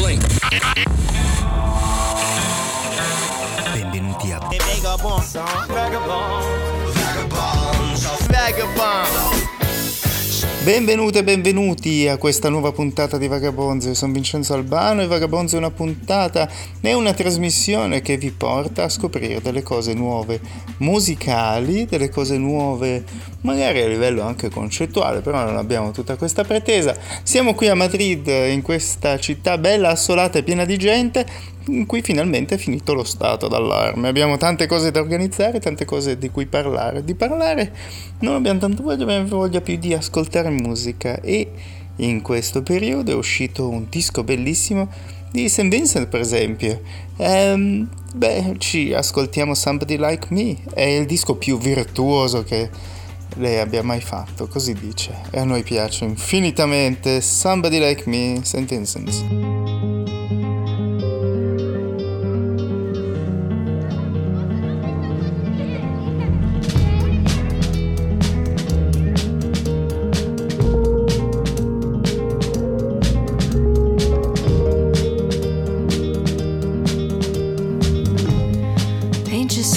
Blink. Benvenuti a Benvenute e benvenuti a questa nuova puntata di Vagabonzo. Io sono Vincenzo Albano e Vagabonzo è una puntata, è una trasmissione che vi porta a scoprire delle cose nuove musicali, delle cose nuove magari a livello anche concettuale, però non abbiamo tutta questa pretesa. Siamo qui a Madrid, in questa città bella, assolata e piena di gente, in cui finalmente è finito lo stato d'allarme. Abbiamo tante cose da organizzare, tante cose di cui parlare. Di parlare non abbiamo tanto voglia, abbiamo voglia più di ascoltare musica e in questo periodo è uscito un disco bellissimo di St. Vincent per esempio. Ehm, beh, ci ascoltiamo Somebody Like Me, è il disco più virtuoso che lei abbia mai fatto, così dice. E a noi piace infinitamente Somebody Like Me, St. Vincent.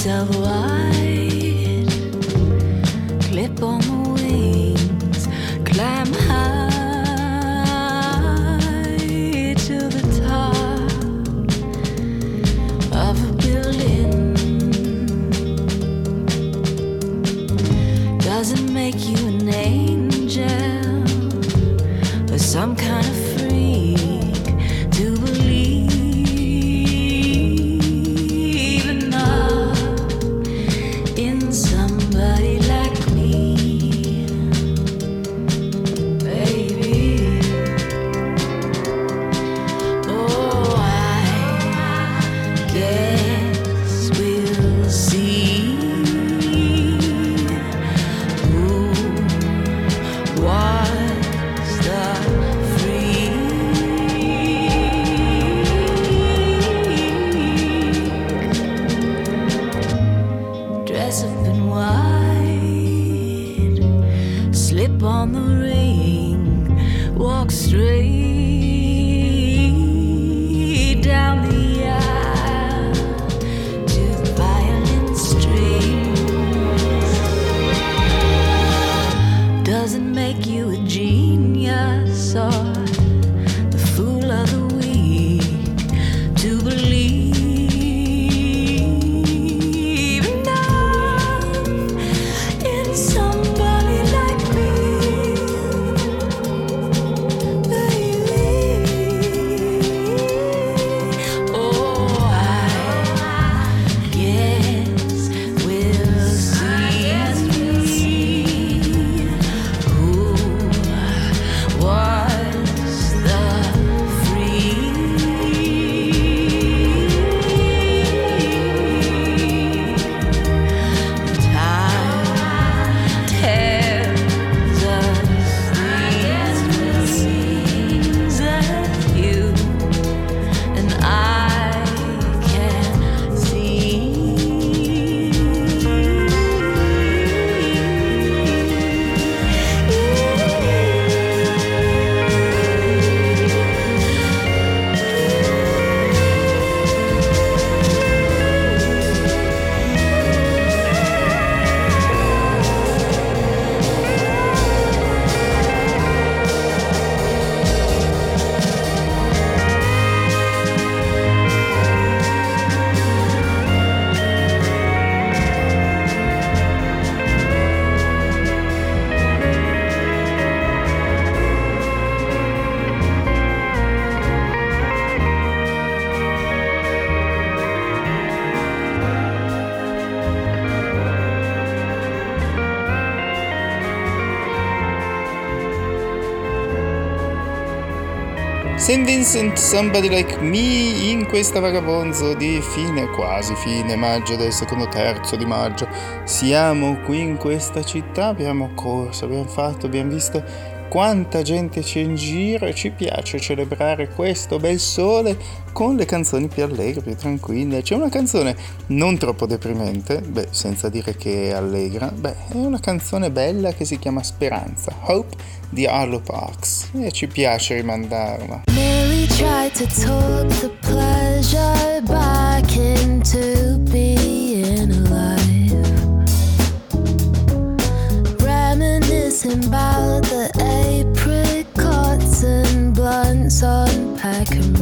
St. Vincent Somebody Like Me in questa vagabonzo di fine, quasi fine maggio, del secondo terzo di maggio. Siamo qui in questa città, abbiamo corso, abbiamo fatto, abbiamo visto quanta gente c'è in giro e ci piace celebrare questo bel sole con le canzoni più allegre, più tranquille. C'è una canzone non troppo deprimente, beh, senza dire che è allegra, beh, è una canzone bella che si chiama Speranza, Hope di Arlo Parks e ci piace rimandarla. Tried to talk the pleasure back into being alive. Reminiscing about the apricots and blunts on pack and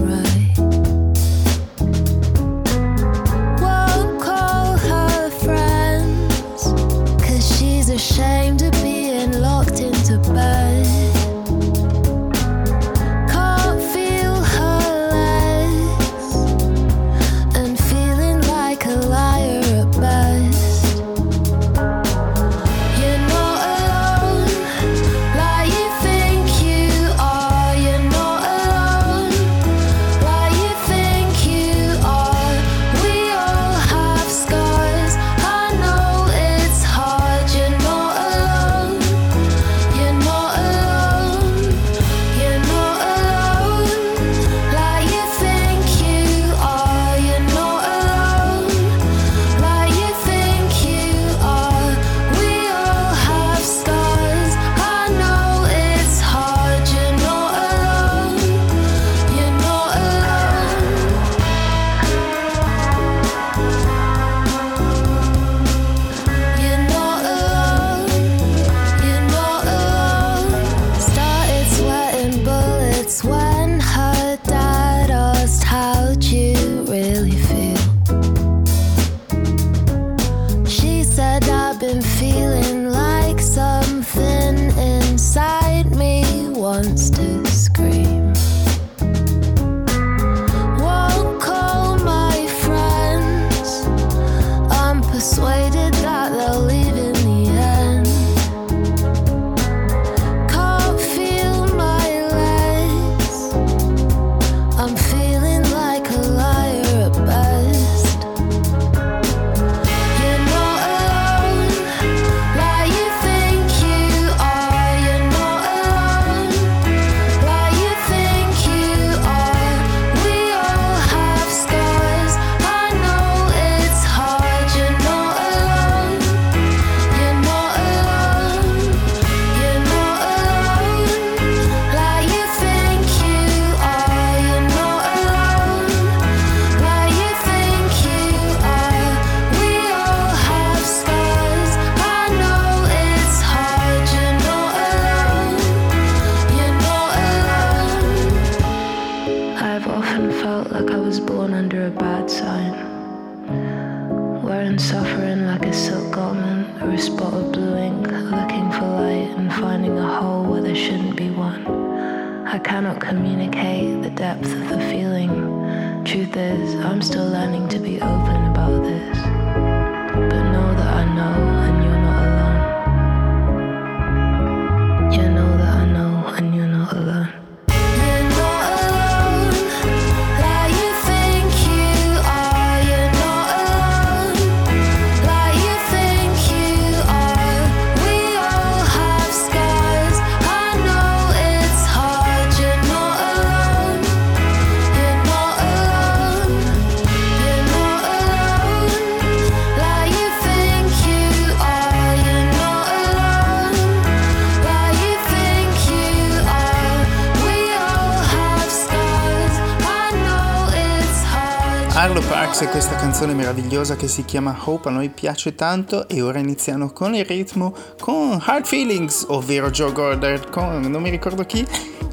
canzone meravigliosa che si chiama Hope a noi piace tanto e ora iniziamo con il ritmo con Hard Feelings, ovvero Joe Gordon con non mi ricordo chi,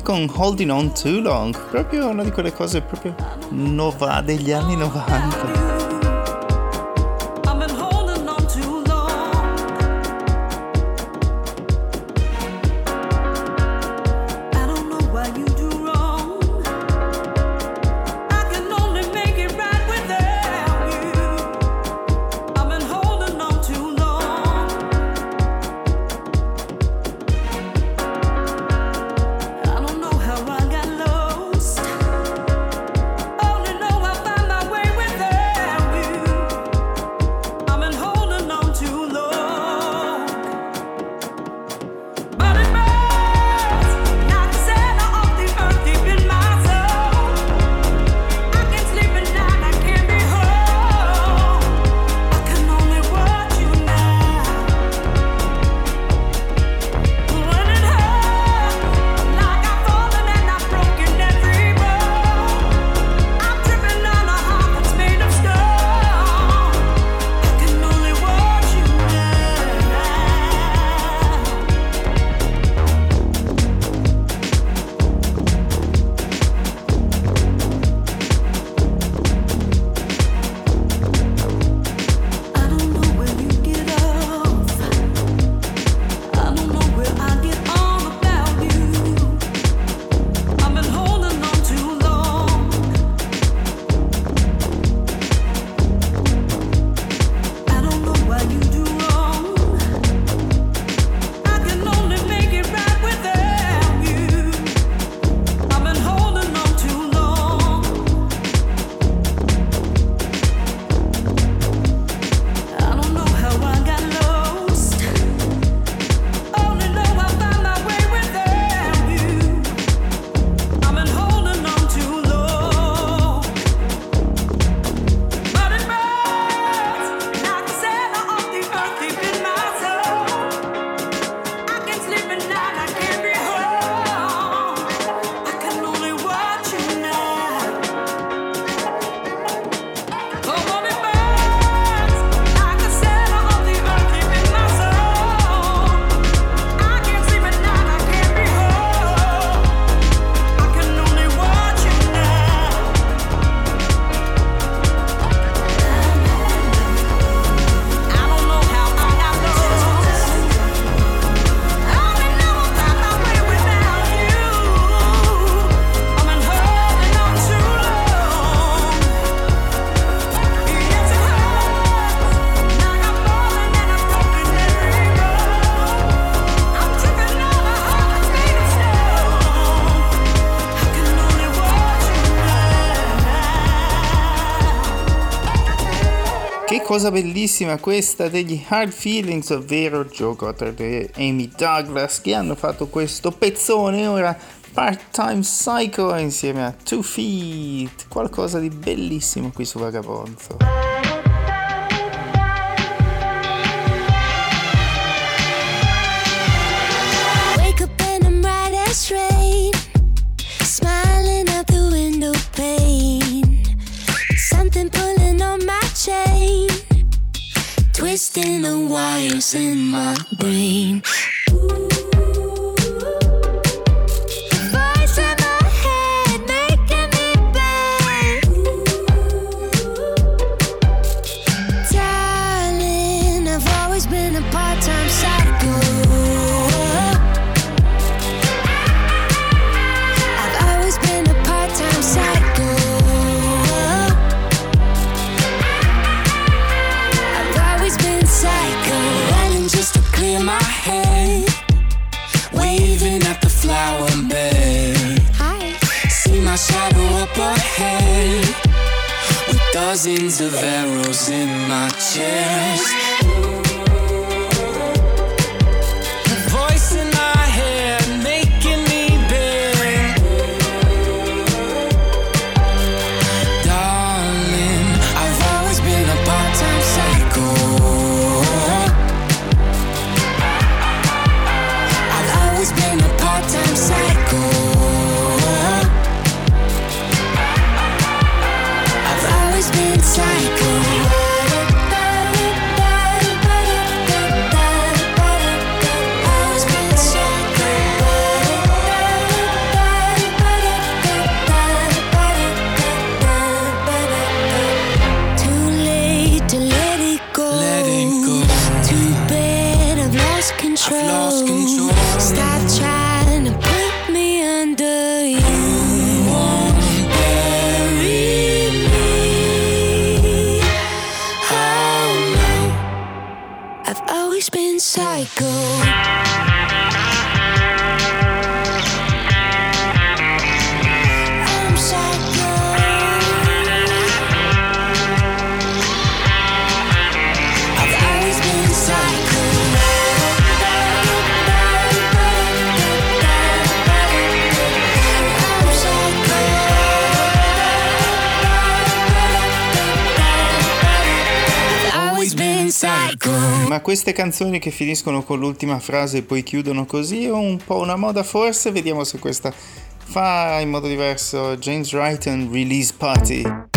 con Holding On Too Long, proprio una di quelle cose proprio nova degli anni 90. Cosa bellissima questa degli Hard Feelings, ovvero Joe Goddard e Amy Douglas che hanno fatto questo pezzone ora Part-Time Psycho insieme a Two Feet, qualcosa di bellissimo qui su Vagabonzo. Twisting the wires in my brain. Dozens of arrows in my chest. Queste canzoni che finiscono con l'ultima frase e poi chiudono così è un po' una moda forse? Vediamo se questa fa in modo diverso James Wrighton Release Party.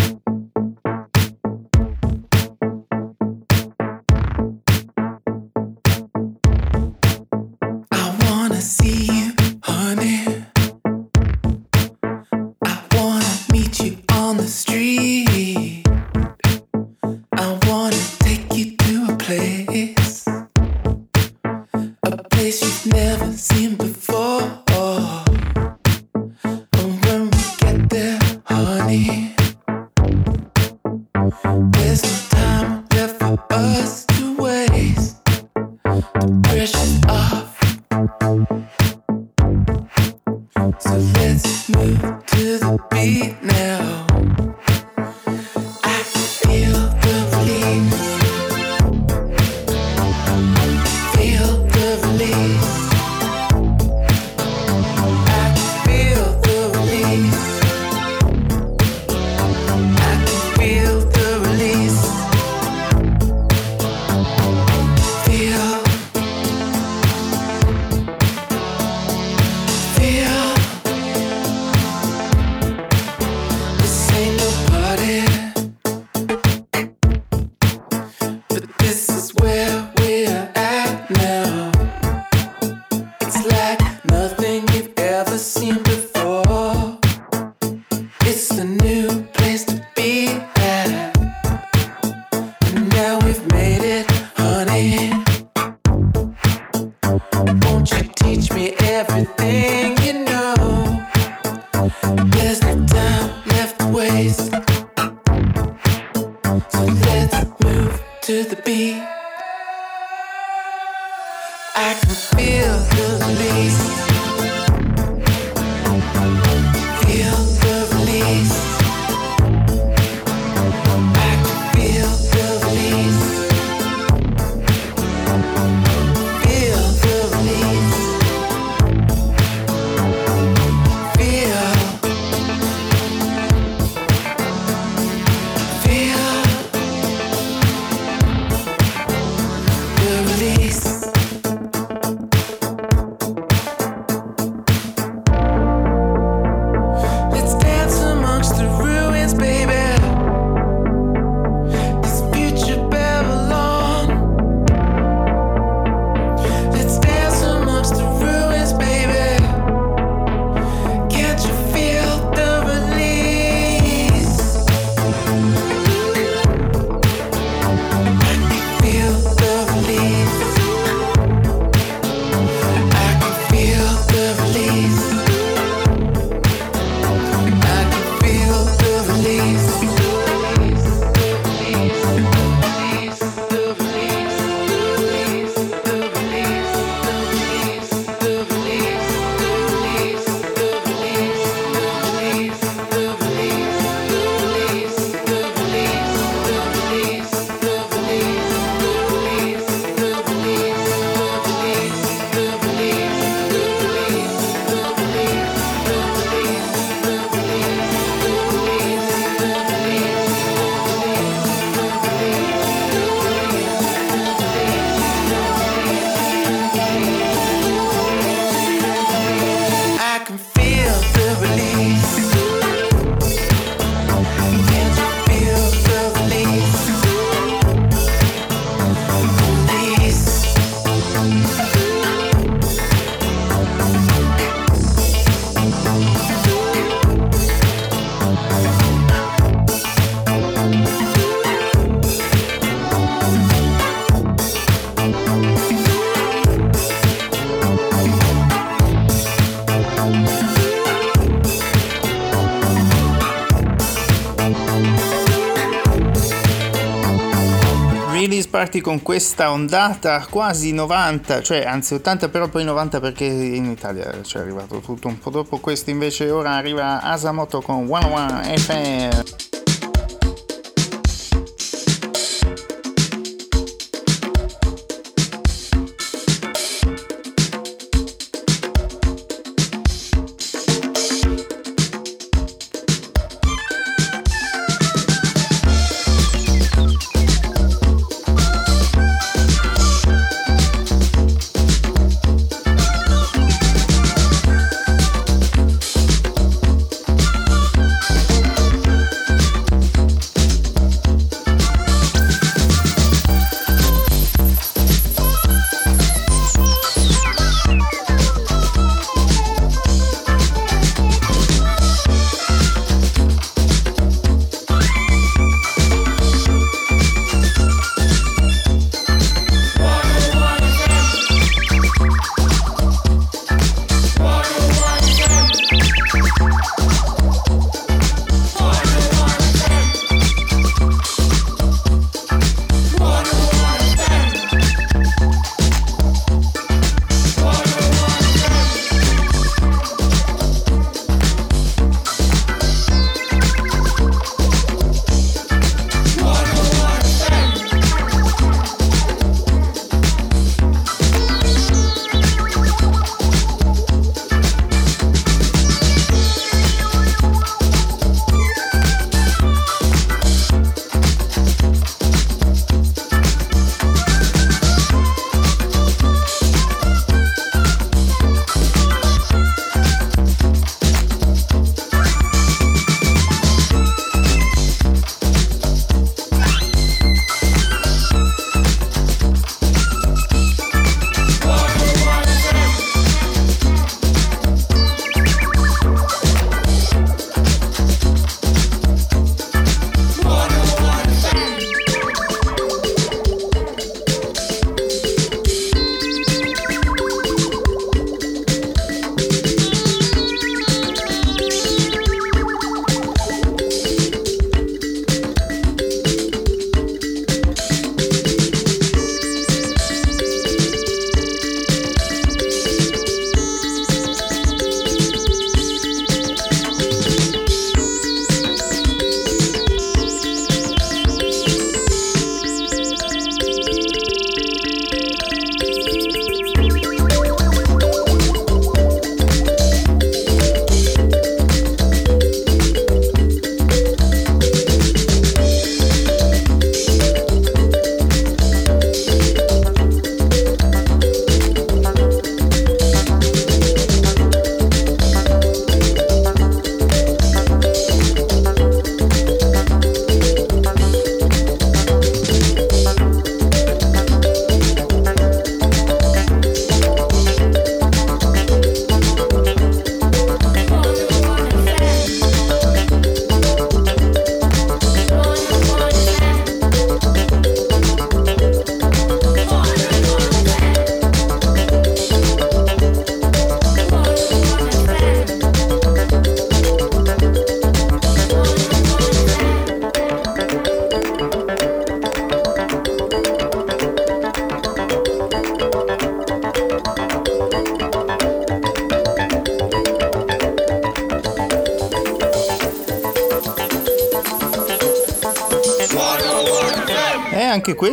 Party con questa ondata quasi 90, cioè anzi 80 però poi 90 perché in Italia ci è arrivato tutto un po' dopo questo invece ora arriva Asamoto con 101 FM.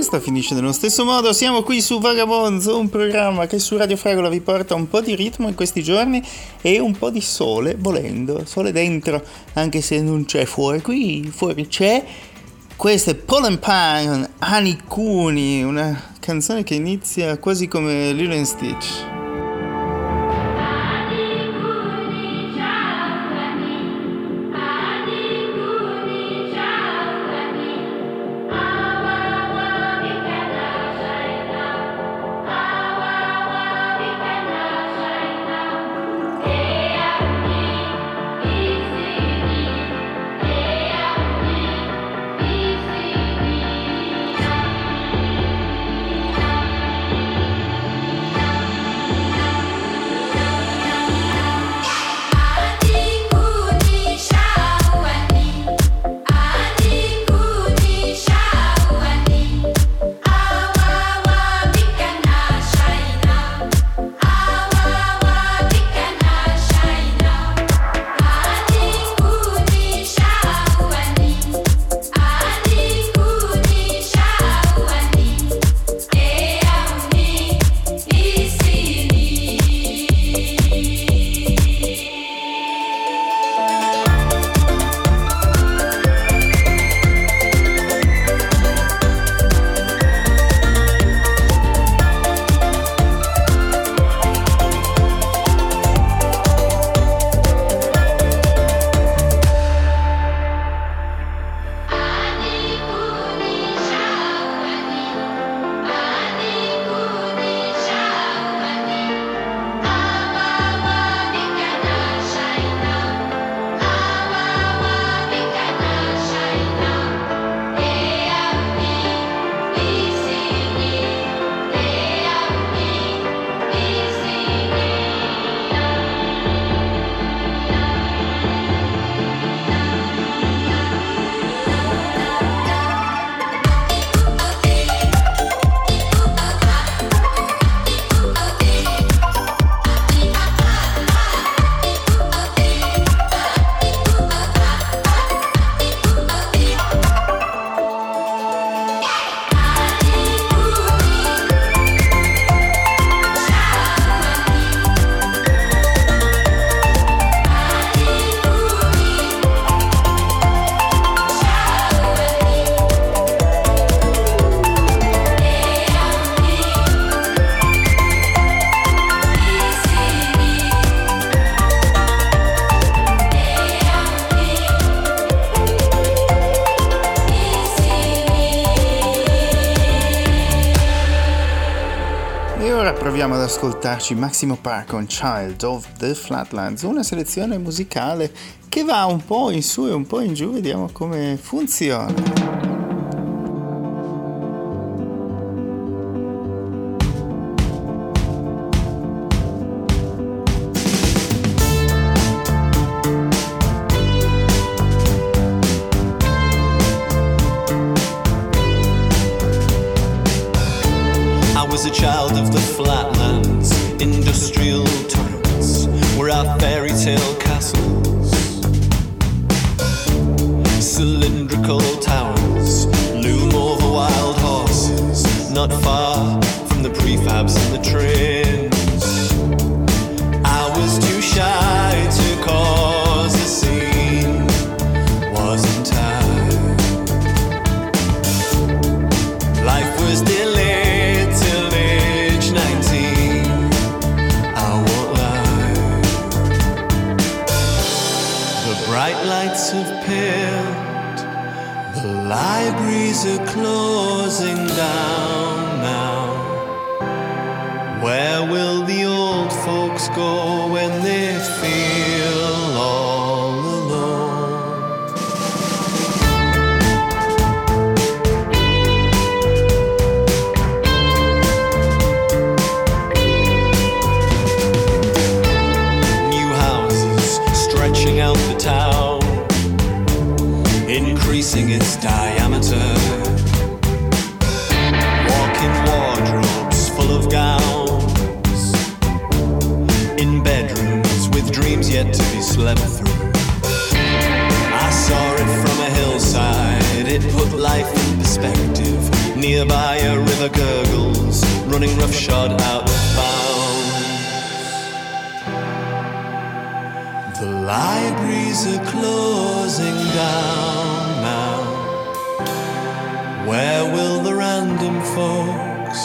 Questa finisce nello stesso modo. Siamo qui su Vagabonzo, un programma che su Radio Fragola vi porta un po' di ritmo in questi giorni e un po' di sole, volendo, sole dentro, anche se non c'è fuori. Qui fuori c'è. Questo è Pollen Pine, Anikuni, una canzone che inizia quasi come Lilo Stitch. ascoltarci Massimo Park con Child of the Flatlands, una selezione musicale che va un po' in su e un po' in giù, vediamo come funziona. Libraries are closing down now. Where will the random folks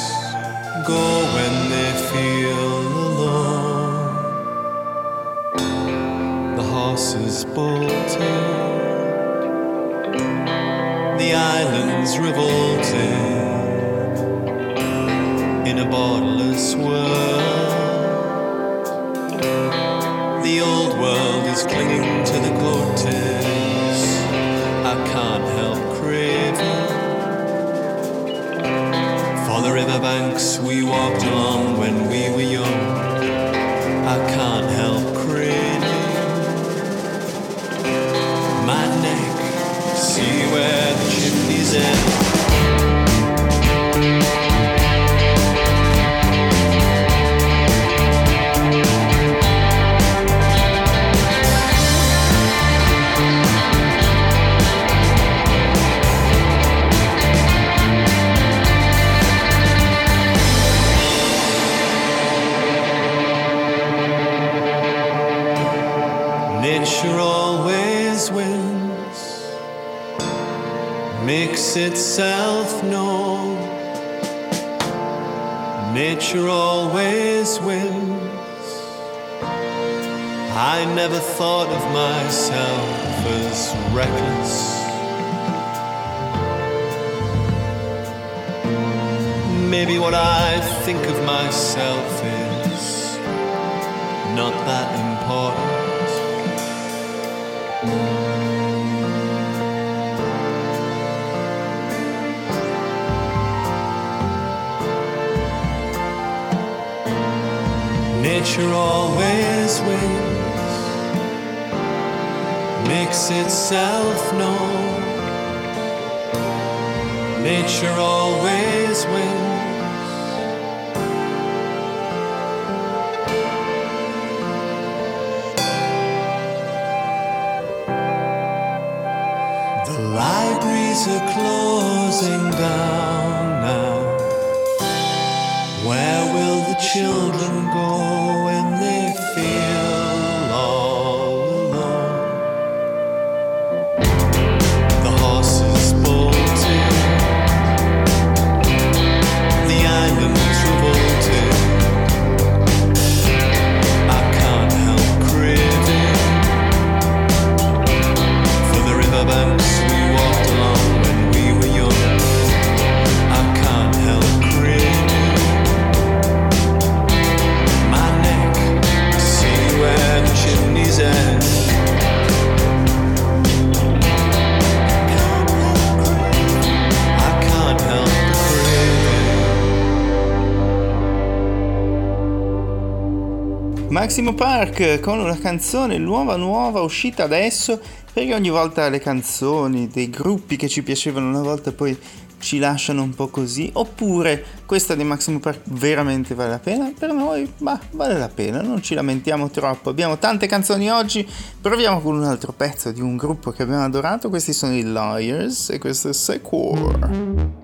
go when they feel alone? The horses bolted, the islands revolted in a borderless world. always clinging to the grotesque. I can't help craving. For the riverbanks we walked along when we were young. I can't help. me what I think of myself is not that important. Nature always wins, makes itself known. Nature always wins lights are closing down now. Where will the children go? Maximo Park con una canzone nuova nuova uscita adesso perché ogni volta le canzoni dei gruppi che ci piacevano una volta poi ci lasciano un po' così. Oppure questa di Maximo Park veramente vale la pena? Per noi ma vale la pena non ci lamentiamo troppo. Abbiamo tante canzoni oggi proviamo con un altro pezzo di un gruppo che abbiamo adorato questi sono i Liars e questo è Secure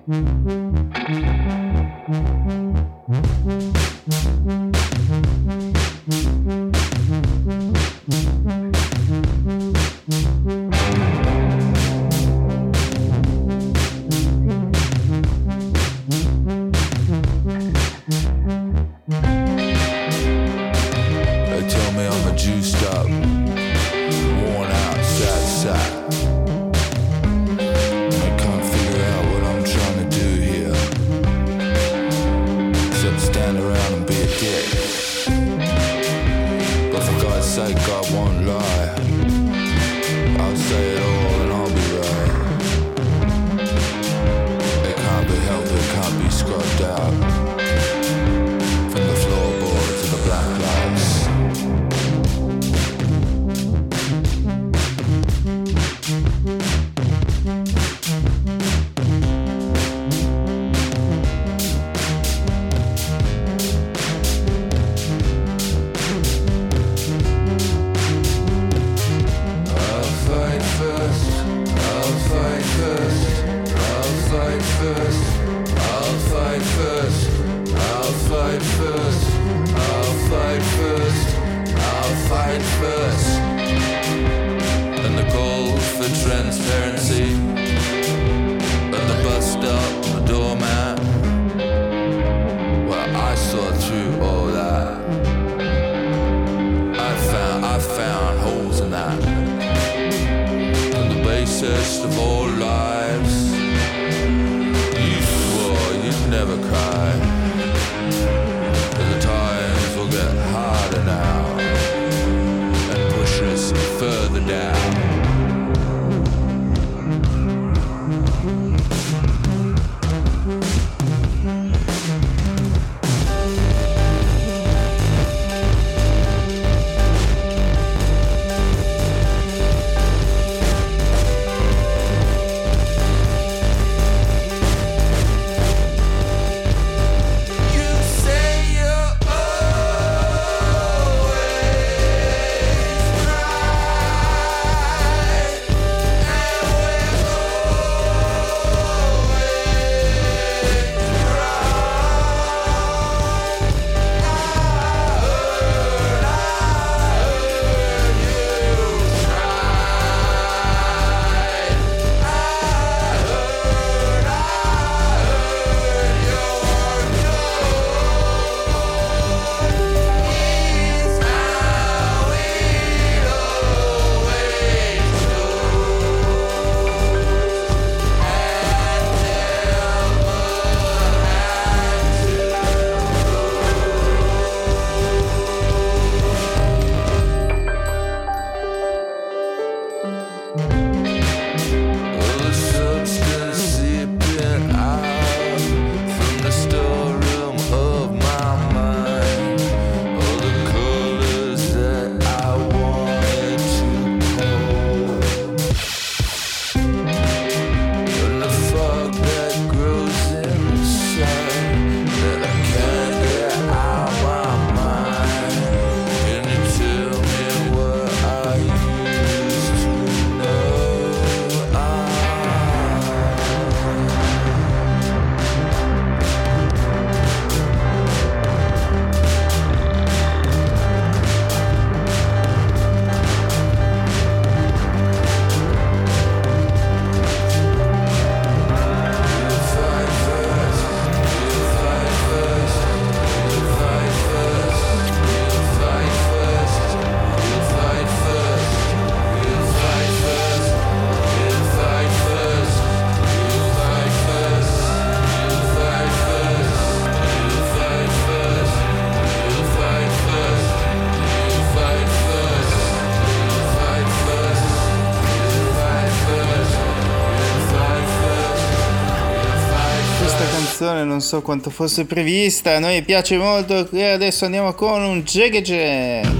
so quanto fosse prevista, a noi piace molto e adesso andiamo con un Jegge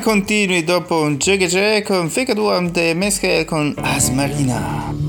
continui dopo un Jegge con Fika Duam de Mesche con Asmarina?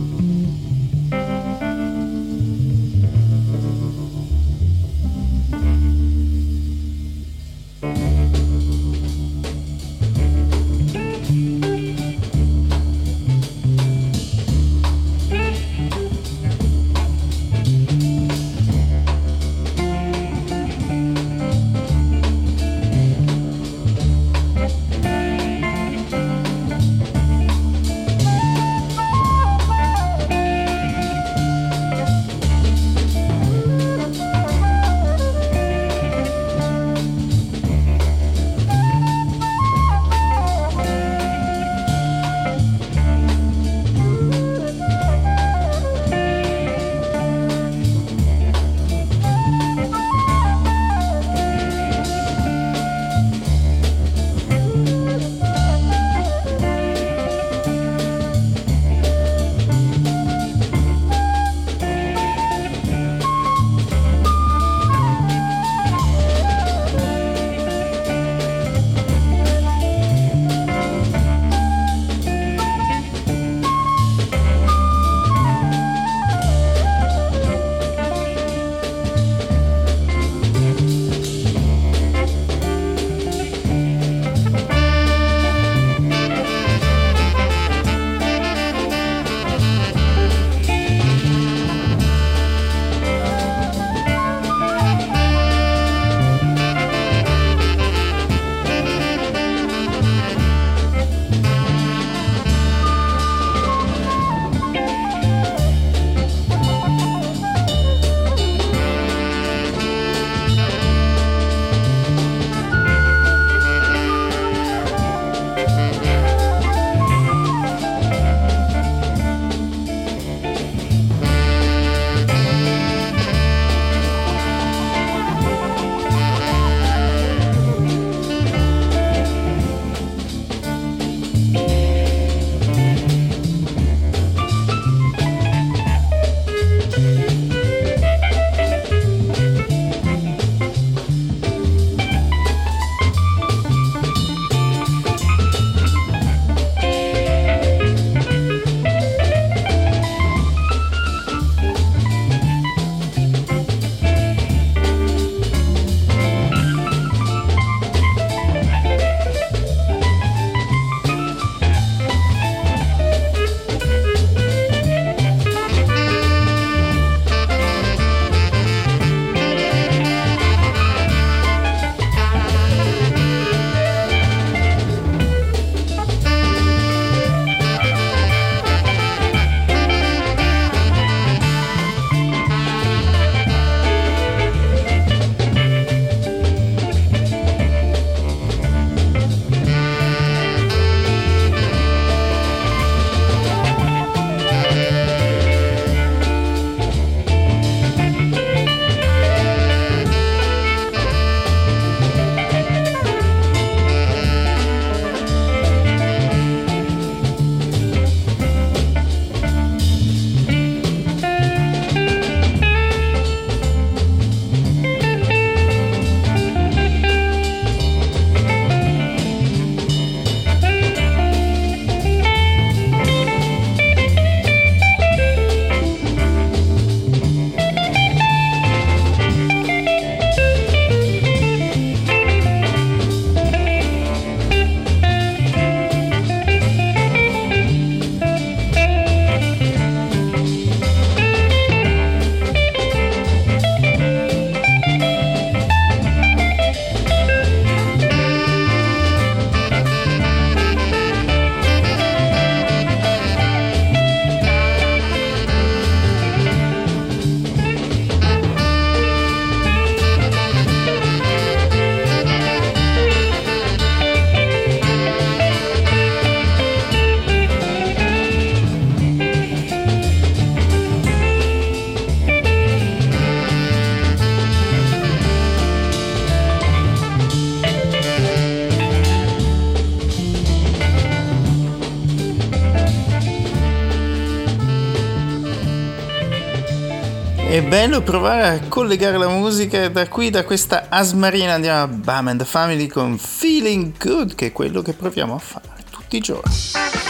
È bello provare a collegare la musica da qui, da questa asmarina andiamo a Bam and the Family con Feeling Good, che è quello che proviamo a fare tutti i giorni.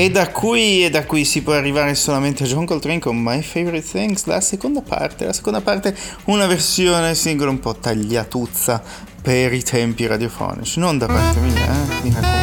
E da qui, e da qui si può arrivare solamente a John Coltrane con My Favorite Things, la seconda parte. La seconda parte, una versione singolo un po' tagliatuzza per i tempi radiofonici. Non da parte mia, eh? mi raccomando.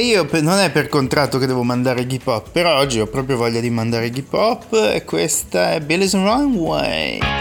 Io non è per contratto che devo mandare hip hop, però oggi ho proprio voglia di mandare hip hop e questa è Billy's Runway.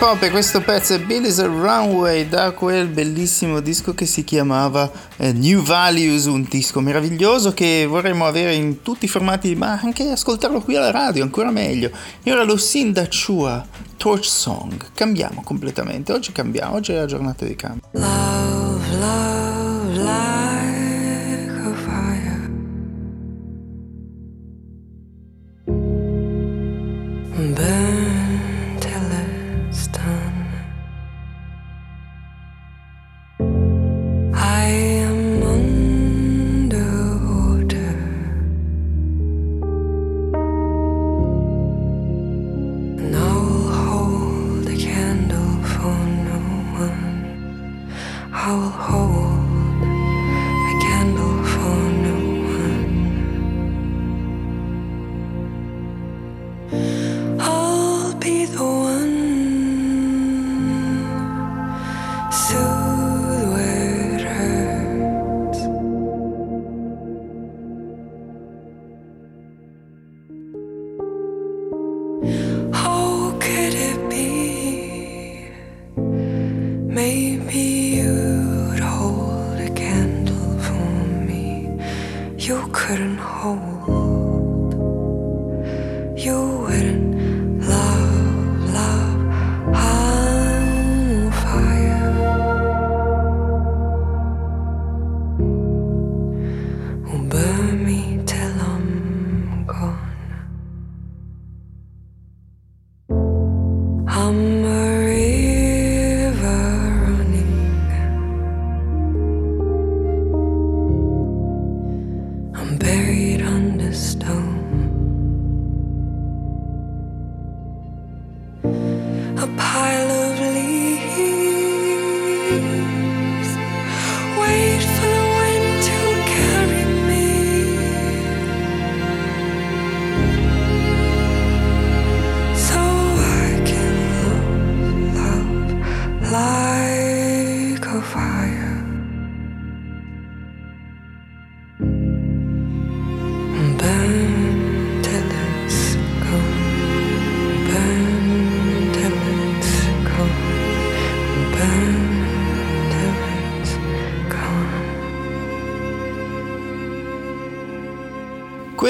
Pop e questo pezzo è Billy's Runway da quel bellissimo disco che si chiamava eh, New Values, un disco meraviglioso che vorremmo avere in tutti i formati, ma anche ascoltarlo qui alla radio, ancora meglio. E ora lo Sinda Chua, Torch Song. Cambiamo completamente, oggi cambiamo, oggi è la giornata di cambio. Love, love, like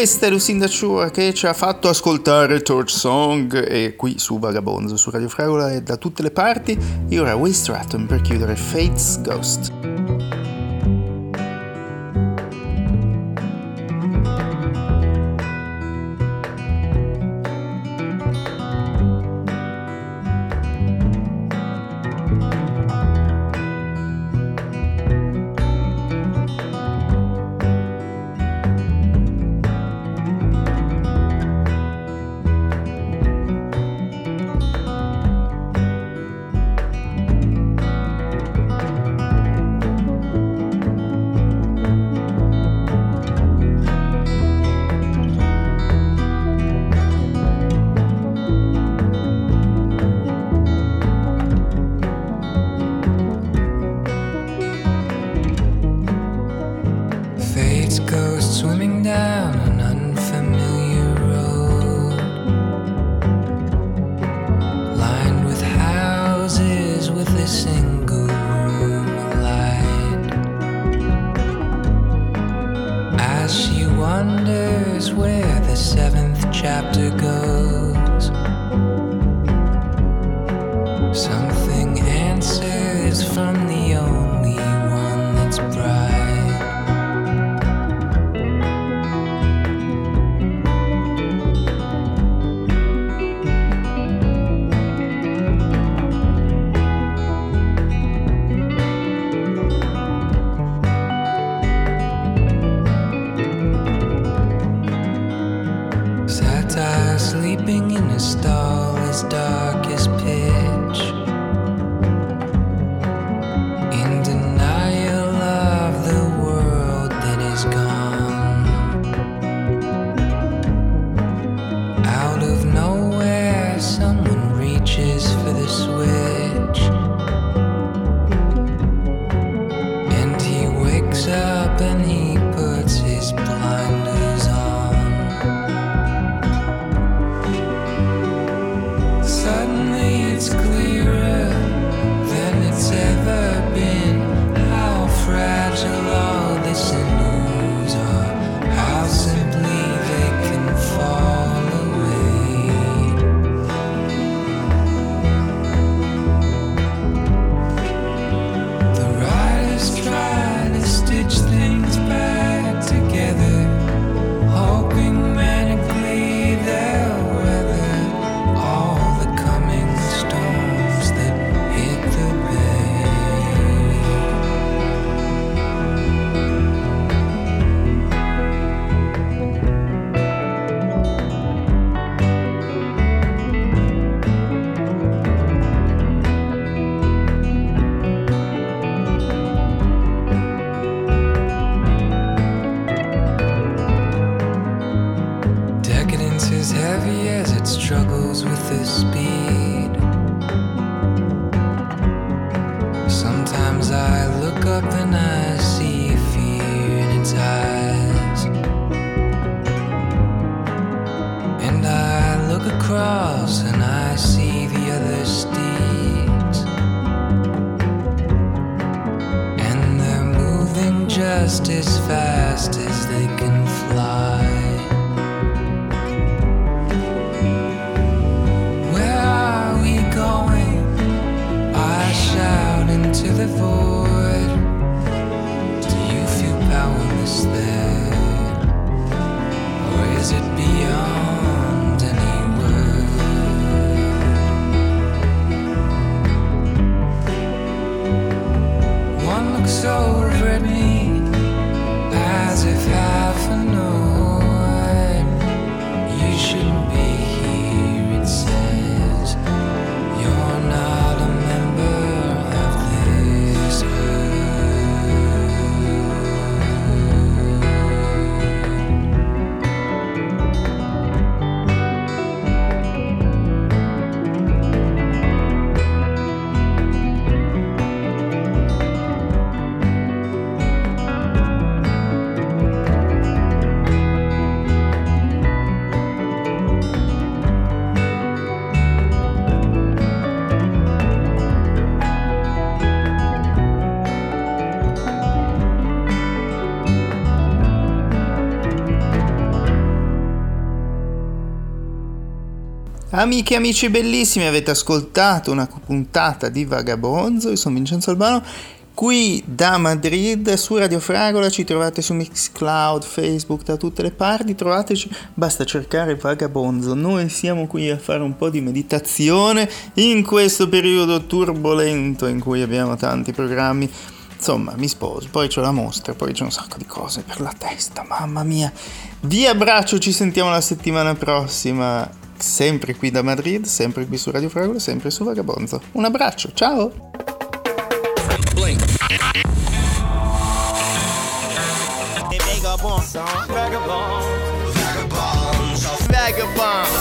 Questa è Lucinda Chua che ci ha fatto ascoltare Torch Song e qui su Vagabonzo, su Radio Fragola e da tutte le parti. E ora Waste Stratton per chiudere Fate's Ghost. this way. on. Amiche e amici bellissimi, avete ascoltato una puntata di Vagabonzo, io sono Vincenzo Albano, qui da Madrid su Radio Fragola, ci trovate su Mixcloud, Facebook, da tutte le parti, trovateci, basta cercare Vagabonzo, noi siamo qui a fare un po' di meditazione in questo periodo turbolento in cui abbiamo tanti programmi. Insomma, mi sposo, poi c'è la mostra, poi c'è un sacco di cose per la testa, mamma mia. Vi abbraccio, ci sentiamo la settimana prossima sempre qui da Madrid, sempre qui su Radio Fragola, sempre su Vagabonzo. Un abbraccio, ciao! Vagabond, vagabond, vagabond.